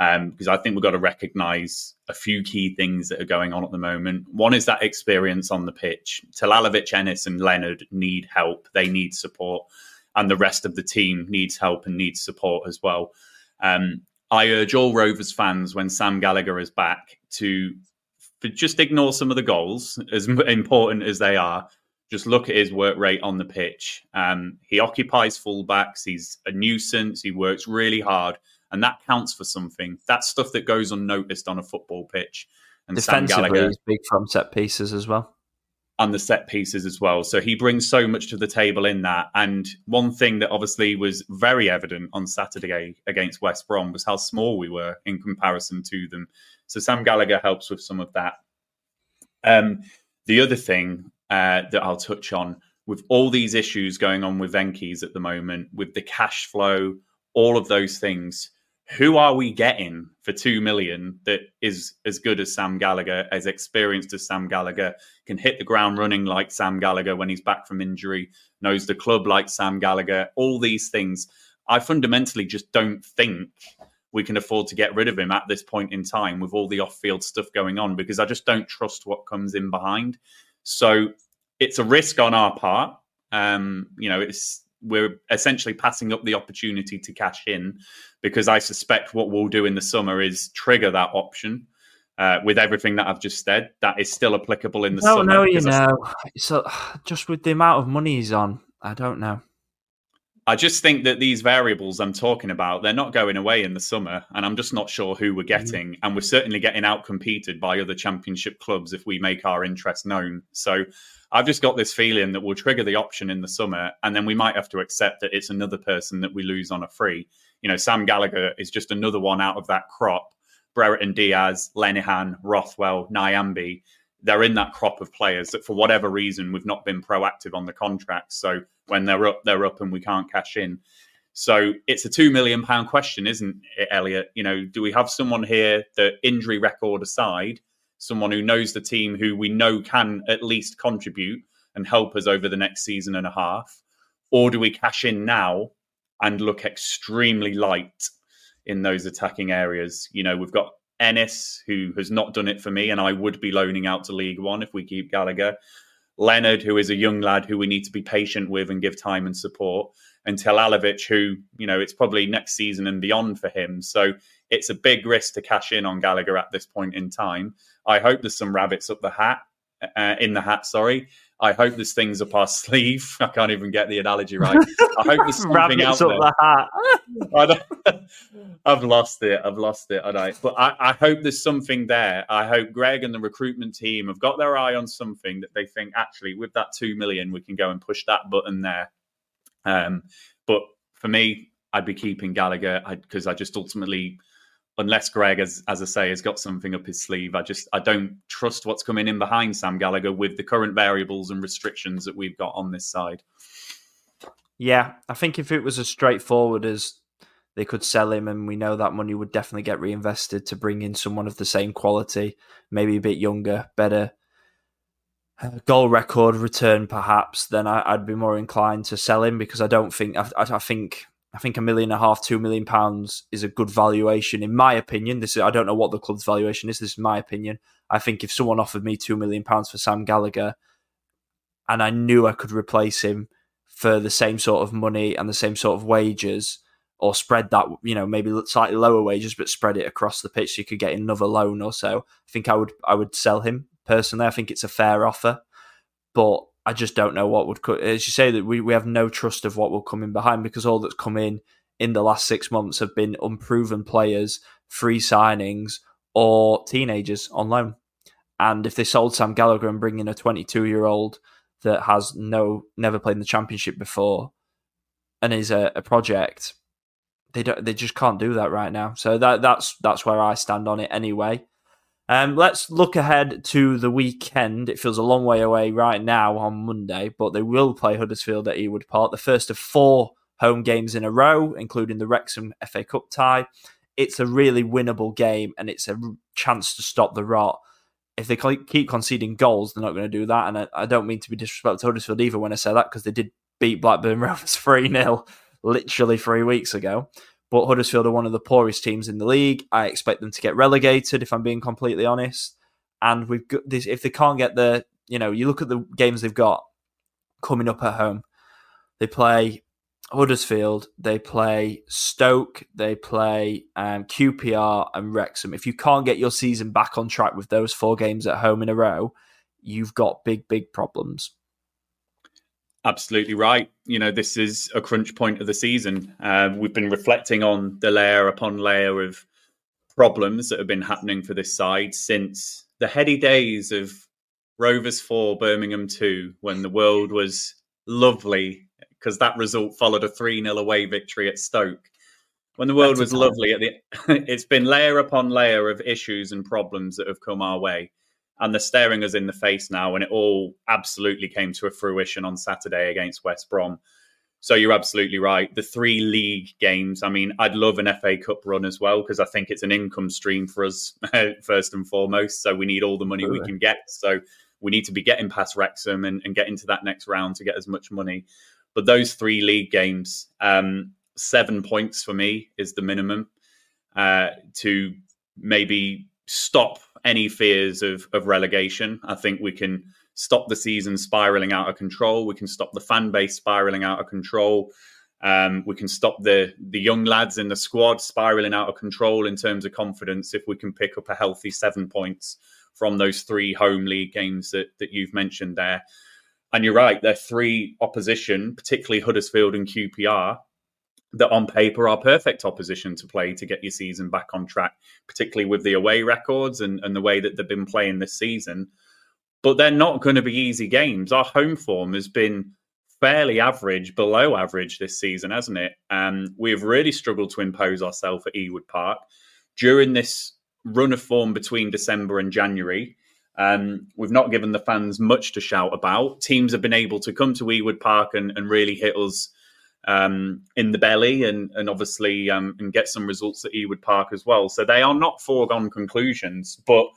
B: Um, because I think we've got to recognise a few key things that are going on at the moment. One is that experience on the pitch. Telalovic, Ennis, and Leonard need help. They need support, and the rest of the team needs help and needs support as well. Um, I urge all Rovers fans when Sam Gallagher is back to just ignore some of the goals, as important as they are, just look at his work rate on the pitch. Um, he occupies fullbacks. He's a nuisance. He works really hard, and that counts for something. That's stuff that goes unnoticed on a football pitch.
A: And Defensively, Gallagher, he's big from set pieces as well.
B: And the set pieces as well. So he brings so much to the table in that. And one thing that obviously was very evident on Saturday against West Brom was how small we were in comparison to them. So Sam Gallagher helps with some of that. Um, the other thing uh, that I'll touch on with all these issues going on with Venky's at the moment, with the cash flow, all of those things. Who are we getting for two million that is as good as Sam Gallagher, as experienced as Sam Gallagher, can hit the ground running like Sam Gallagher when he's back from injury, knows the club like Sam Gallagher, all these things. I fundamentally just don't think we can afford to get rid of him at this point in time with all the off field stuff going on because I just don't trust what comes in behind. So it's a risk on our part. Um, you know, it's we're essentially passing up the opportunity to cash in because I suspect what we'll do in the summer is trigger that option. Uh, with everything that I've just said, that is still applicable in the
A: no,
B: summer.
A: No, you know, [sighs] so [sighs] just with the amount of money he's on, I don't know.
B: I just think that these variables I'm talking about, they're not going away in the summer, and I'm just not sure who we're mm-hmm. getting. Mm. And we're certainly getting outcompeted by other championship clubs if we make our interest known. So I've just got this feeling that we'll trigger the option in the summer, and then we might have to accept that it's another person that we lose on a free. You know, Sam Gallagher is just another one out of that crop. Brereton Diaz, Lenihan, Rothwell, Nyambe, they're in that crop of players that for whatever reason we've not been proactive on the contracts. So when they're up, they're up and we can't cash in. So it's a two million pound question, isn't it, Elliot? You know, do we have someone here that injury record aside, someone who knows the team who we know can at least contribute and help us over the next season and a half? Or do we cash in now and look extremely light in those attacking areas? You know, we've got Ennis, who has not done it for me, and I would be loaning out to League One if we keep Gallagher. Leonard, who is a young lad who we need to be patient with and give time and support, and Telalovic, who, you know, it's probably next season and beyond for him. So it's a big risk to cash in on Gallagher at this point in time. I hope there's some rabbits up the hat, uh, in the hat, sorry. I hope there's things up our sleeve. [laughs] I can't even get the analogy right. I hope there's [laughs] something out there. The. I have [laughs] lost it. I've lost it. I don't. But I, I, hope there's something there. I hope Greg and the recruitment team have got their eye on something that they think actually with that two million we can go and push that button there. Um, but for me, I'd be keeping Gallagher because I, I just ultimately unless Greg, as as I say, has got something up his sleeve, I just I don't trust what's coming in behind Sam Gallagher with the current variables and restrictions that we've got on this side.
A: Yeah, I think if it was as straightforward as they could sell him, and we know that money would definitely get reinvested to bring in someone of the same quality, maybe a bit younger, better uh, goal record return, perhaps, then I, would be more inclined to sell him because I don't think I, I think I think a million and a half, two million pounds is a good valuation, in my opinion. This is, I don't know what the club's valuation is. This is my opinion. I think if someone offered me two million pounds for Sam Gallagher, and I knew I could replace him for the same sort of money and the same sort of wages, or spread that, you know, maybe slightly lower wages, but spread it across the pitch, so you could get another loan or so. I think I would, I would sell him personally. I think it's a fair offer, but I just don't know what would cut. As you say, that we, we have no trust of what will come in behind because all that's come in in the last six months have been unproven players, free signings, or teenagers on loan. And if they sold Sam Gallagher and bring in a 22 year old that has no never played in the championship before and is a, a project, they don't they just can't do that right now. So that that's that's where I stand on it anyway. Um, let's look ahead to the weekend. It feels a long way away right now on Monday, but they will play Huddersfield at Ewood Park, the first of four home games in a row, including the Wrexham FA Cup tie. It's a really winnable game, and it's a chance to stop the rot. If they keep conceding goals, they're not going to do that. And I, I don't mean to be disrespectful to Huddersfield either when I say that, because they did beat Blackburn [laughs] Rovers 3 0 literally three weeks ago but Huddersfield are one of the poorest teams in the league. I expect them to get relegated, if I'm being completely honest. And we've got this. If they can't get the, you know, you look at the games they've got coming up at home. They play Huddersfield, they play Stoke, they play um, QPR and Wrexham. If you can't get your season back on track with those four games at home in a row, you've got big, big problems.
B: Absolutely right. You know, this is a crunch point of the season. Uh, we've been reflecting on the layer upon layer of problems that have been happening for this side since the heady days of Rovers 4, Birmingham 2, when the world was lovely because that result followed a 3 0 away victory at Stoke. When the world That's was lovely, at the, [laughs] it's been layer upon layer of issues and problems that have come our way and they're staring us in the face now. And it all absolutely came to a fruition on Saturday against West Brom. So you're absolutely right. The three league games. I mean, I'd love an FA Cup run as well because I think it's an income stream for us [laughs] first and foremost. So we need all the money we can get. So we need to be getting past Wrexham and, and get into that next round to get as much money. But those three league games, um, seven points for me is the minimum uh, to maybe stop any fears of, of relegation. I think we can stop the season spiraling out of control. We can stop the fan base spiraling out of control. Um, we can stop the the young lads in the squad spiraling out of control in terms of confidence if we can pick up a healthy seven points from those three home league games that, that you've mentioned there. And you're right, they're three opposition, particularly Huddersfield and QPR, that on paper are perfect opposition to play to get your season back on track, particularly with the away records and, and the way that they've been playing this season. But they're not going to be easy games. Our home form has been fairly average, below average this season, hasn't it? Um, we've really struggled to impose ourselves at Ewood Park during this run of form between December and January. Um, we've not given the fans much to shout about. Teams have been able to come to Ewood Park and, and really hit us um, in the belly and, and obviously um, and get some results at Ewood Park as well. So they are not foregone conclusions. But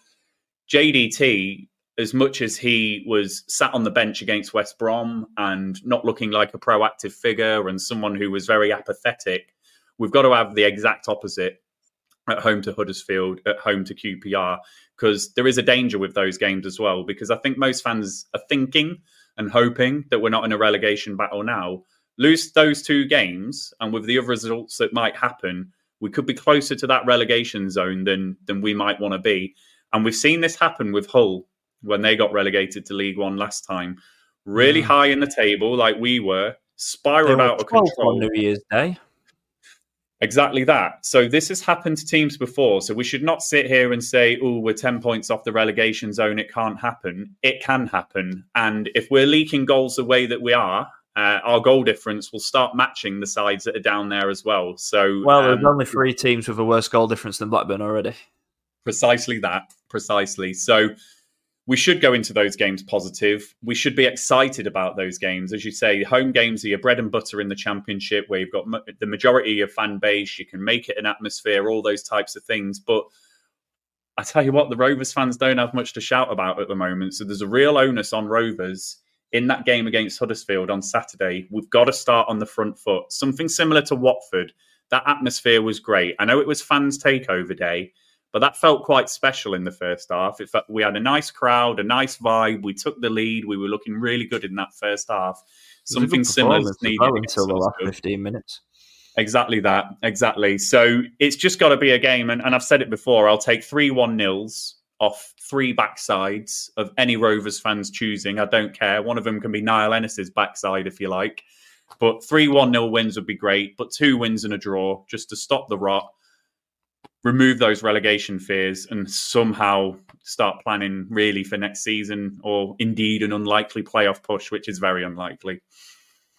B: JDT, as much as he was sat on the bench against West Brom and not looking like a proactive figure and someone who was very apathetic, we've got to have the exact opposite at home to Huddersfield, at home to QPR, because there is a danger with those games as well. Because I think most fans are thinking and hoping that we're not in a relegation battle now. Lose those two games, and with the other results that might happen, we could be closer to that relegation zone than than we might want to be. And we've seen this happen with Hull when they got relegated to League One last time. Really mm. high in the table, like we were, spiraled out of control.
A: On New Year's Day.
B: Exactly that. So this has happened to teams before. So we should not sit here and say, "Oh, we're ten points off the relegation zone. It can't happen." It can happen. And if we're leaking goals the way that we are, uh, our goal difference will start matching the sides that are down there as well. So,
A: well, there's um, only three teams with a worse goal difference than Blackburn already.
B: Precisely that. Precisely. So we should go into those games positive. We should be excited about those games. As you say, home games are your bread and butter in the championship, where you've got the majority of fan base. You can make it an atmosphere, all those types of things. But I tell you what, the Rovers fans don't have much to shout about at the moment. So there's a real onus on Rovers in that game against Huddersfield on Saturday. We've got to start on the front foot. Something similar to Watford. That atmosphere was great. I know it was fans' takeover day but that felt quite special in the first half. It felt, we had a nice crowd, a nice vibe. We took the lead. We were looking really good in that first half. Something similar needed
A: well until the last fifteen minutes.
B: Exactly that. Exactly. So it's just got to be a game, and, and I've said it before. I'll take three one nils off three backsides of any Rovers fans choosing. I don't care. One of them can be Niall Ennis's backside if you like. But three one nil wins would be great. But two wins and a draw just to stop the rot remove those relegation fears and somehow start planning really for next season or indeed an unlikely playoff push, which is very unlikely.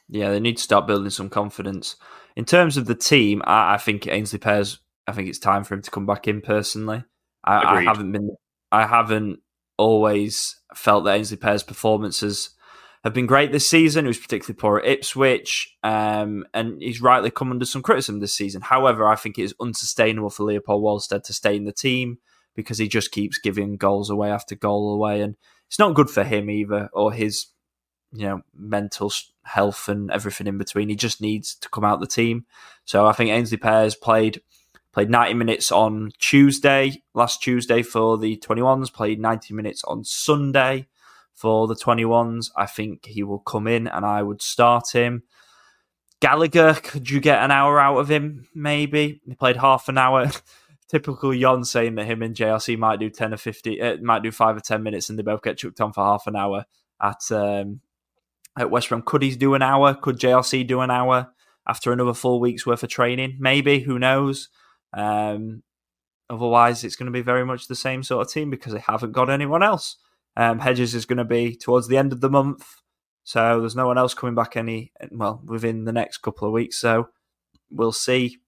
A: Yeah, they need to start building some confidence. In terms of the team, I, I think Aynsley Pears, I think it's time for him to come back in personally. I, I haven't been I haven't always felt that Aynsley Pears' performances have been great this season. He was particularly poor at Ipswich, um, and he's rightly come under some criticism this season. However, I think it is unsustainable for Leopold Wahlstedt to stay in the team because he just keeps giving goals away after goal away, and it's not good for him either or his, you know, mental health and everything in between. He just needs to come out the team. So I think Aynsley Pears played played 90 minutes on Tuesday, last Tuesday for the 21s, played 90 minutes on Sunday for the 21s. I think he will come in and I would start him. Gallagher, could you get an hour out of him? Maybe. He played half an hour. [laughs] Typical Yon saying that him and JRC might do 10 or 50, uh, might do 5 or 10 minutes and they both get chucked on for half an hour at um, at West Brom. Could he do an hour? Could JRC do an hour after another full week's worth of training? Maybe. Who knows? Um, otherwise, it's going to be very much the same sort of team because they haven't got anyone else. Um, Hedges is going to be towards the end of the month, so there's no one else coming back any well within the next couple of weeks. So we'll see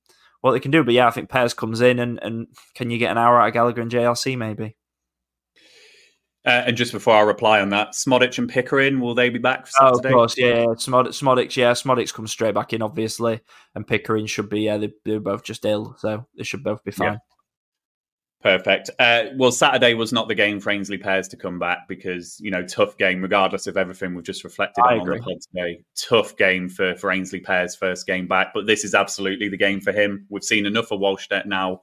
A: what they can do. But yeah, I think Pears comes in, and, and can you get an hour out of Gallagher and JRC maybe?
B: Uh, and just before I reply on that, Szmodics and Pickering, will they be back for Saturday?
A: Oh, of course, yeah. Smod- Szmodics, yeah. Szmodics comes straight back in, obviously. And Pickering should be, yeah, they, are both just ill, so they should both be fine. Yeah.
B: Perfect. Uh, well, Saturday was not the game for Aynsley Pears to come back because you know tough game, regardless of everything we've just reflected on, on the pod today. Tough game for for Aynsley Pears' first game back, but this is absolutely the game for him. We've seen enough of Wahlstedt now.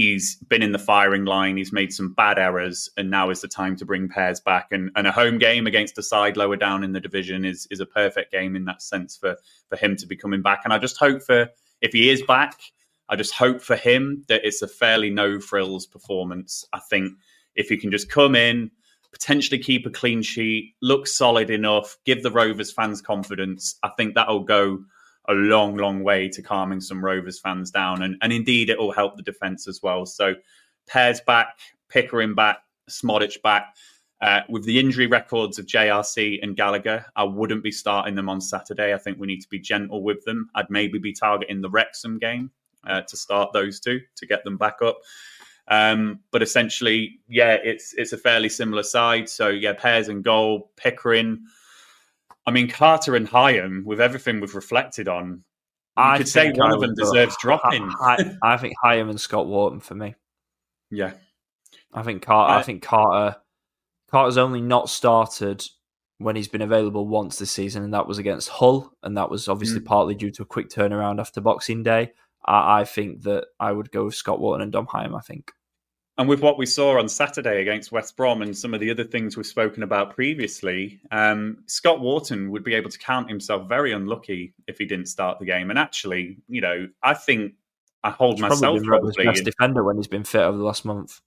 B: He's been in the firing line. He's made some bad errors, and now is the time to bring Pears back. And, and a home game against a side lower down in the division is is a perfect game in that sense for for him to be coming back. And I just hope for if he is back I just hope for him that it's a fairly no frills performance. I think if he can just come in, potentially keep a clean sheet, look solid enough, give the Rovers fans confidence, I think that'll go a long, long way to calming some Rovers fans down. And, and indeed, it will help the defence as well. So, Pears back, Pickering back, Szmodics back. Uh, with the injury records of JRC and Gallagher, I wouldn't be starting them on Saturday. I think we need to be gentle with them. I'd maybe be targeting the Wrexham game uh, to start those two to get them back up. Um, but essentially, yeah, it's it's a fairly similar side. So yeah, Pears and goal, Pickering. I mean, Carter and Hyam, with everything we've reflected on, you I could say one of them deserves dropping.
A: I, [laughs] I think Hyam and Scott Wharton for me.
B: Yeah,
A: I think Carter. I think Carter Carter's only not started when he's been available once this season, and that was against Hull, and that was obviously mm. partly due to a quick turnaround after Boxing Day. I, I, think that I would go with Scott Wharton and Dom Hyam. I think.
B: And with what we saw on Saturday against West Brom and some of the other things we've spoken about previously, um, Scott Wharton would be able to count himself very unlucky if he didn't start the game. And actually, you know, I think I hold
A: he's
B: myself
A: probably, probably best defender when he's been fit over the last month.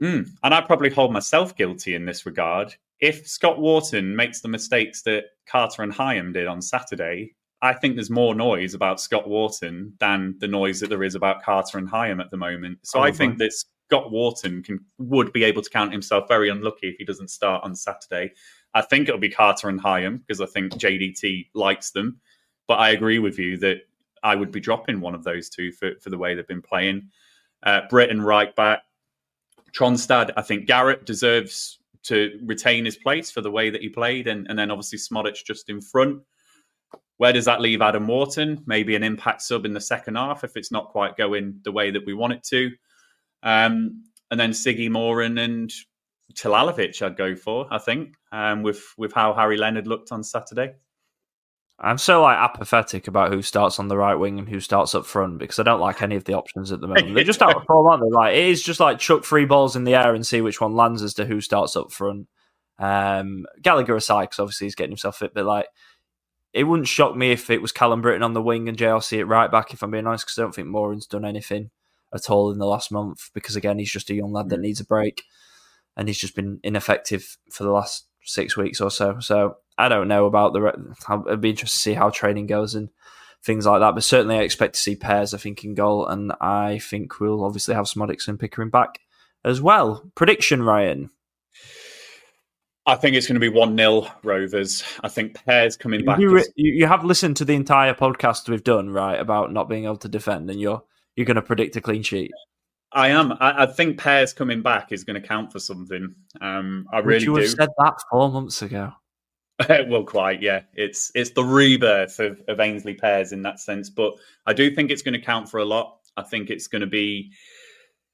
B: Mm. And I probably hold myself guilty in this regard. If Scott Wharton makes the mistakes that Carter and Hyam did on Saturday, I think there's more noise about Scott Wharton than the noise that there is about Carter and Hyam at the moment. So I think that Scott Wharton can would be able to count himself very unlucky if he doesn't start on Saturday. I think it'll be Carter and Hyam because I think JDT likes them. But I agree with you that I would be dropping one of those two for, for the way they've been playing. Uh, Brittain right back, Tronstad, I think Garrett deserves to retain his place for the way that he played, and, and then obviously Szmodics just in front. Where does that leave Adam Wharton? Maybe an impact sub in the second half if it's not quite going the way that we want it to. Um, and then Siggy Moran and Telalovic, I'd go for. I think um, with with how Harry Leonard looked on Saturday.
A: I'm so like apathetic about who starts on the right wing and who starts up front because I don't like any of the options at the moment. They're just out of form, aren't they? Like it is just like chuck three balls in the air and see which one lands as to who starts up front. Um, Gallagher aside, because obviously he's getting himself fit, but like it wouldn't shock me if it was Callum Brittain on the wing and JRC at right back. If I'm being honest, because I don't think Moran's done anything at all in the last month. Because again, he's just a young lad that mm. needs a break, and he's just been ineffective for the last six weeks or so. So I don't know about the. It'd be interesting to see how training goes and things like that. But certainly, I expect to see Pears I think in goal, and I think we'll obviously have Szmodics and Pickering back as well. Prediction, Ryan.
B: I think it's going to be 1 0 Rovers. I think Pears coming back.
A: You,
B: is...
A: you, have listened to the entire podcast we've done, right, about not being able to defend, and you're you're going to predict a clean sheet.
B: I am. I, I think Pears coming back is going to count for something. Um, I Would really
A: you
B: do.
A: have said that four months ago. [laughs]
B: well, quite, yeah. It's it's the rebirth of, of Aynsley Pears in that sense, but I do think it's going to count for a lot. I think it's going to be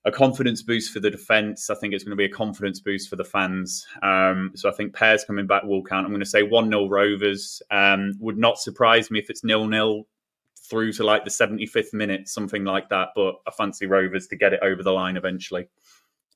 B: a confidence boost for the defence. I think it's going to be a confidence boost for the fans. Um, so I think Pears coming back will count. I'm going to say 1 0 Rovers. Um, would not surprise me if it's nil nil through to like the 75th minute, something like that. But I fancy Rovers to get it over the line eventually.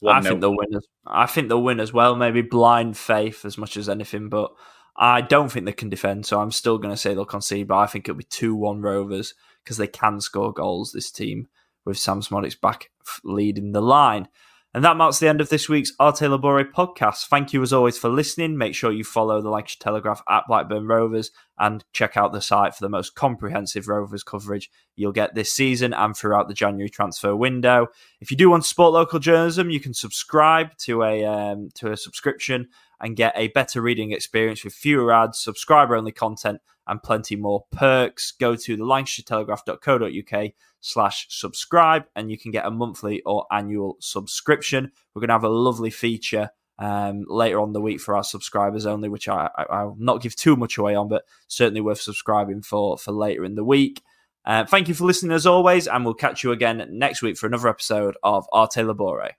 A: I think they'll win. As, I think they'll win as well. Maybe blind faith as much as anything, but I don't think they can defend, so I'm still going to say they'll concede, but I think it'll be 2 1 Rovers because they can score goals, this team, with Sam Szmodics back leading the line. And that marks the end of this week's Arte Labore podcast. Thank you as always for listening. Make sure you follow the Lancashire Telegraph at Blackburn Rovers and check out the site for the most comprehensive Rovers coverage you'll get this season and throughout the January transfer window. If you do want to support local journalism, you can subscribe to a um, to a subscription and get a better reading experience with fewer ads, subscriber only content, and plenty more perks. Go to the lancashiretelegraph.co.uk slash subscribe and you can get a monthly or annual subscription. We're going to have a lovely feature um, later on the week for our subscribers only, which I, I, will not give too much away on, but certainly worth subscribing for for later in the week. Uh, thank you for listening as always, and we'll catch you again next week for another episode of Arte Labore.